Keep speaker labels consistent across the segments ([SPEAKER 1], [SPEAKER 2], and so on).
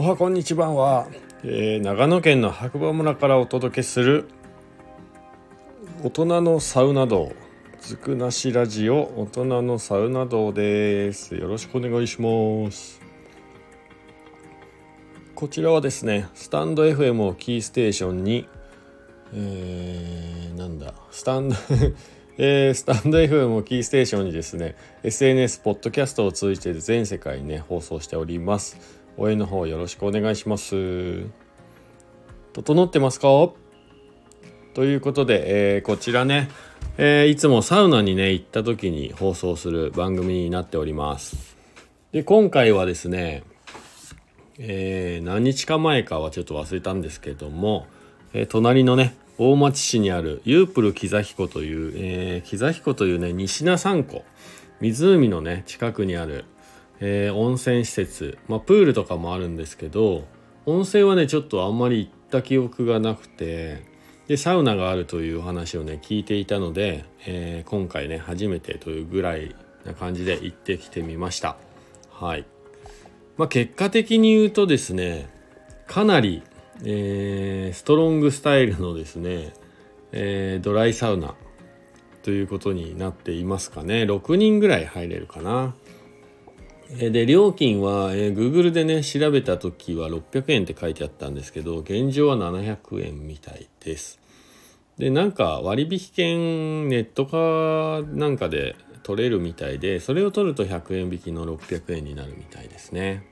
[SPEAKER 1] おはこんにちはは、えー、長野県の白馬村からお届けする大人のサウナ道ずくなしラジオ大人のサウナ道です。よろしくお願いします。こちらはですねスタンド FM をキーステーションにえー、なんだスタンド えー、スタンド FM をキーステーションにですね SNS ポッドキャストを通じて全世界にね放送しております。応援の方よろしくお願いします。整ってますか？ということで、えー、こちらね、えー、いつもサウナにね行った時に放送する番組になっております。で今回はですね、えー、何日か前かはちょっと忘れたんですけども、え隣のね大町市にあるユープル木座彦という、えー、木座彦というね西名山湖湖のね近くにある、えー、温泉施設、まあ、プールとかもあるんですけど温泉はねちょっとあんまり行った記憶がなくてでサウナがあるというお話をね聞いていたので、えー、今回ね初めてというぐらいな感じで行ってきてみました。はい。まあ結果的に言うとですねかなりえー、ストロングスタイルのですね、えー、ドライサウナということになっていますかね。6人ぐらい入れるかな。で料金は、えー、Google でね調べた時は600円って書いてあったんですけど現状は700円みたいです。でなんか割引券ネット化なんかで取れるみたいでそれを取ると100円引きの600円になるみたいですね。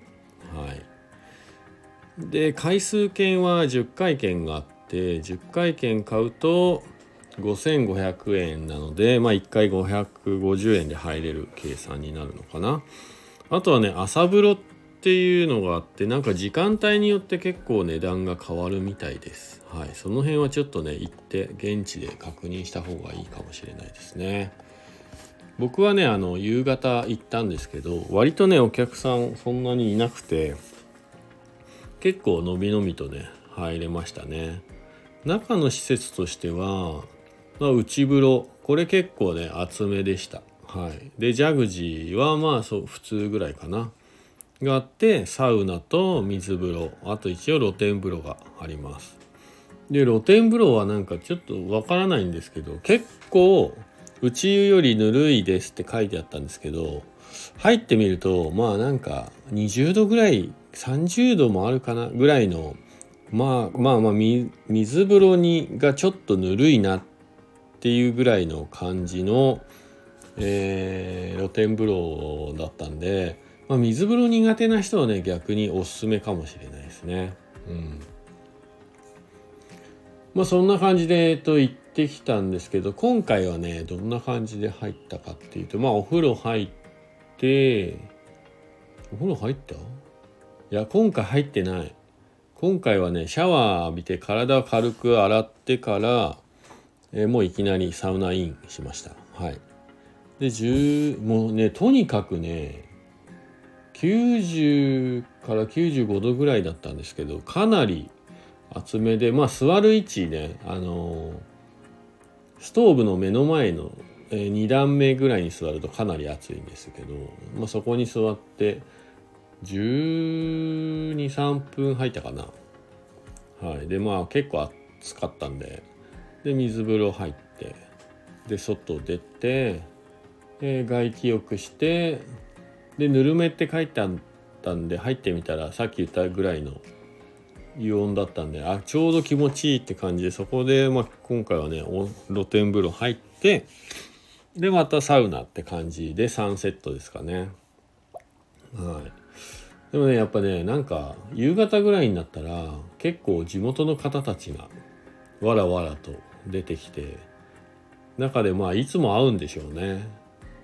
[SPEAKER 1] はい。で回数券は10回券があって10回券買うと5500円なので、まあ、1回550円で入れる計算になるのかな。あとはね朝風呂っていうのがあってなんか時間帯によって結構値段が変わるみたいです。はいその辺はちょっとね行って現地で確認した方がいいかもしれないですね。僕はねあの夕方行ったんですけど割とねお客さんそんなにいなくて結構のびのびとね入れましたね。中の施設としては、まあ、内風呂これ結構ね厚めでした。はい。でジャグジーはまあそう普通ぐらいかな。があってサウナと水風呂。あと一応露天風呂があります。で露天風呂はなんかちょっとわからないんですけど結構内湯よりぬるいですって書いてあったんですけど入ってみるとまあなんか20度ぐらい30度もあるかなぐらいのまあまあまあ水風呂にがちょっとぬるいなっていうぐらいの感じの、えー、露天風呂だったんで、まあ、水風呂苦手な人はね逆におすすめかもしれないですね。うん。まあそんな感じで、えっと、行ってきたんですけど今回はねどんな感じで入ったかっていうとまあお風呂入ってお風呂入った？いや今回入ってない。今回はねシャワー浴びて体を軽く洗ってから、えー、もういきなりサウナインしました。はい。で10もうねとにかくね90から95度ぐらいだったんですけどかなり厚めでまあ座る位置ねあの、ストーブの目の前の、えー、2段目ぐらいに座るとかなり暑いんですけど、まあ、そこに座って123分入ったかな。はい。でまあ結構暑かったんでで水風呂入ってで外出てで外気浴してでぬるめって書いてあったんで入ってみたらさっき言ったぐらいの油温だったんであちょうど気持ちいいって感じでそこで、まあ、今回はね露天風呂入ってでまたサウナって感じで3セットですかねはいでもねやっぱねなんか夕方ぐらいになったら結構地元の方たちがわらわらと出てきて中でまあいつも会うんでしょうね。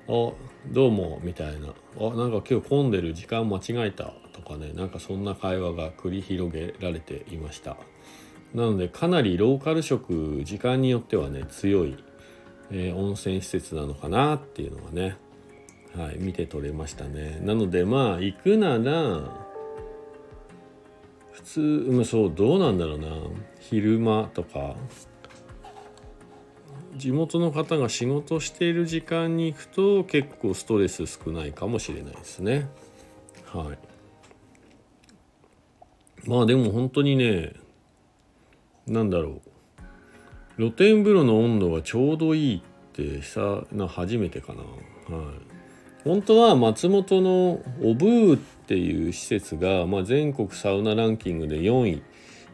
[SPEAKER 1] あどうもみたいな。あなんか今日混んでる時間間違えたとかね。なんかそんな会話が繰り広げられていました。なのでかなりローカル色時間によってはね強い、えー、温泉施設なのかなっていうのがねはい、見て取れましたね。なのでまあ行くなら普通、まあ、そうどうなんだろうな。昼間とか地元の方が仕事している時間に行くと結構ストレス少ないかもしれないですね。はい。まあでも本当にねなんだろう。露天風呂の温度がちょうどいいってさな初めてかな。はい。本当は松本のオブーっていう施設が、まあ、全国サウナランキングで4位っ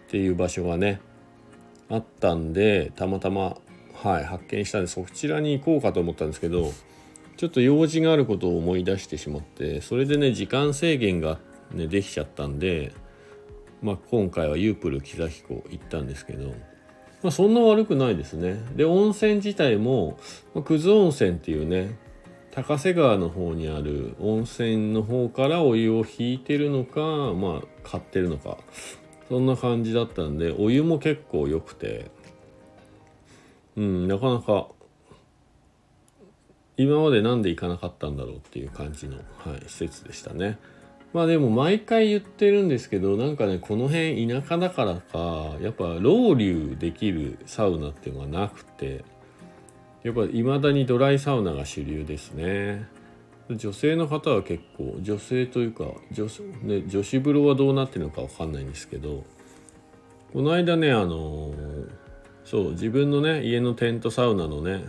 [SPEAKER 1] ていう場所がねあったんでたまたま、はい、発見したんでそちらに行こうかと思ったんですけどちょっと用事があることを思い出してしまってそれでね時間制限が、ね、できちゃったんで、まあ、今回はユープル木崎湖行ったんですけど、まあ、そんな悪くないですね。で温泉自体も、まあ、久津温泉っていうね高瀬川の方にある温泉の方からお湯を引いてるのかまあ買ってるのかそんな感じだったんでお湯も結構良くてうんなかなか今まで何で行かなかったんだろうっていう感じの、はい、施設でしたね。まあでも毎回言ってるんですけどなんかねこの辺田舎だからかやっぱロウリュできるサウナっていうのがなくてやっぱいまだにドライサウナが主流ですね。女性の方は結構女性というか女,、ね、女子風呂はどうなってるのか分かんないんですけどこの間ねあのそう自分のね家のテントサウナのね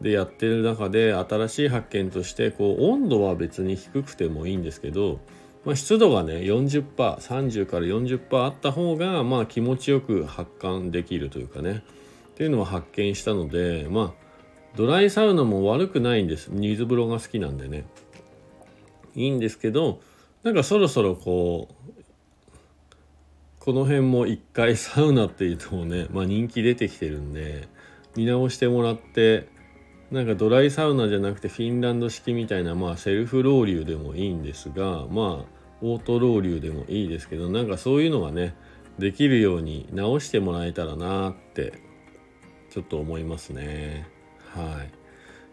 [SPEAKER 1] でやってる中で新しい発見としてこう温度は別に低くてもいいんですけど、まあ、湿度がね 40%30 から40%あった方がまあ気持ちよく発汗できるというかねっていうのは発見したのでまあドライサウナも悪くないんです。水風呂が好きなんでね。いいんですけどなんかそろそろこうこの辺も一回 サウナっていうとね、まあ、人気出てきてるんで見直してもらってなんかドライサウナじゃなくてフィンランド式みたいなまあセルフロウリュでもいいんですがまあオートロウリュでもいいですけどなんかそういうのがねできるように直してもらえたらなってちょっと思いますね。はい。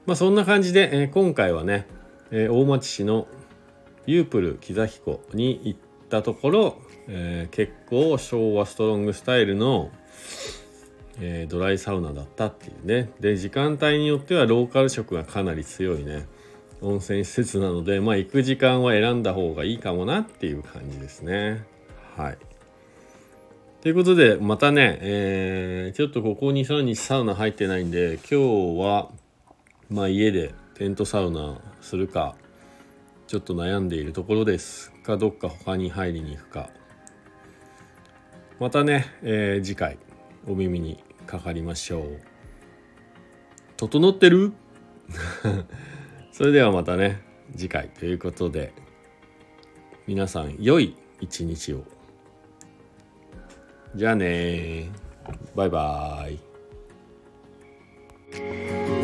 [SPEAKER 1] まあそんな感じで、えー、今回はね、えー、大町市のユープル木崎湖に行ったところ、えー、結構昭和ストロングスタイルの、えー、ドライサウナだったっていうね。で時間帯によってはローカル色がかなり強いね。温泉施設なのでまあ行く時間は選んだ方がいいかもなっていう感じですね。はい。ということでまたね、えー、ちょっとここ23日サウナ入ってないんで今日はまあ家でテントサウナするかちょっと悩んでいるところですかどっか他に入りに行くか。またね、えー、次回お耳にかかりましょう。整ってる？それではまたね次回。ということで皆さん良い一日を。じゃあねバイバーイ。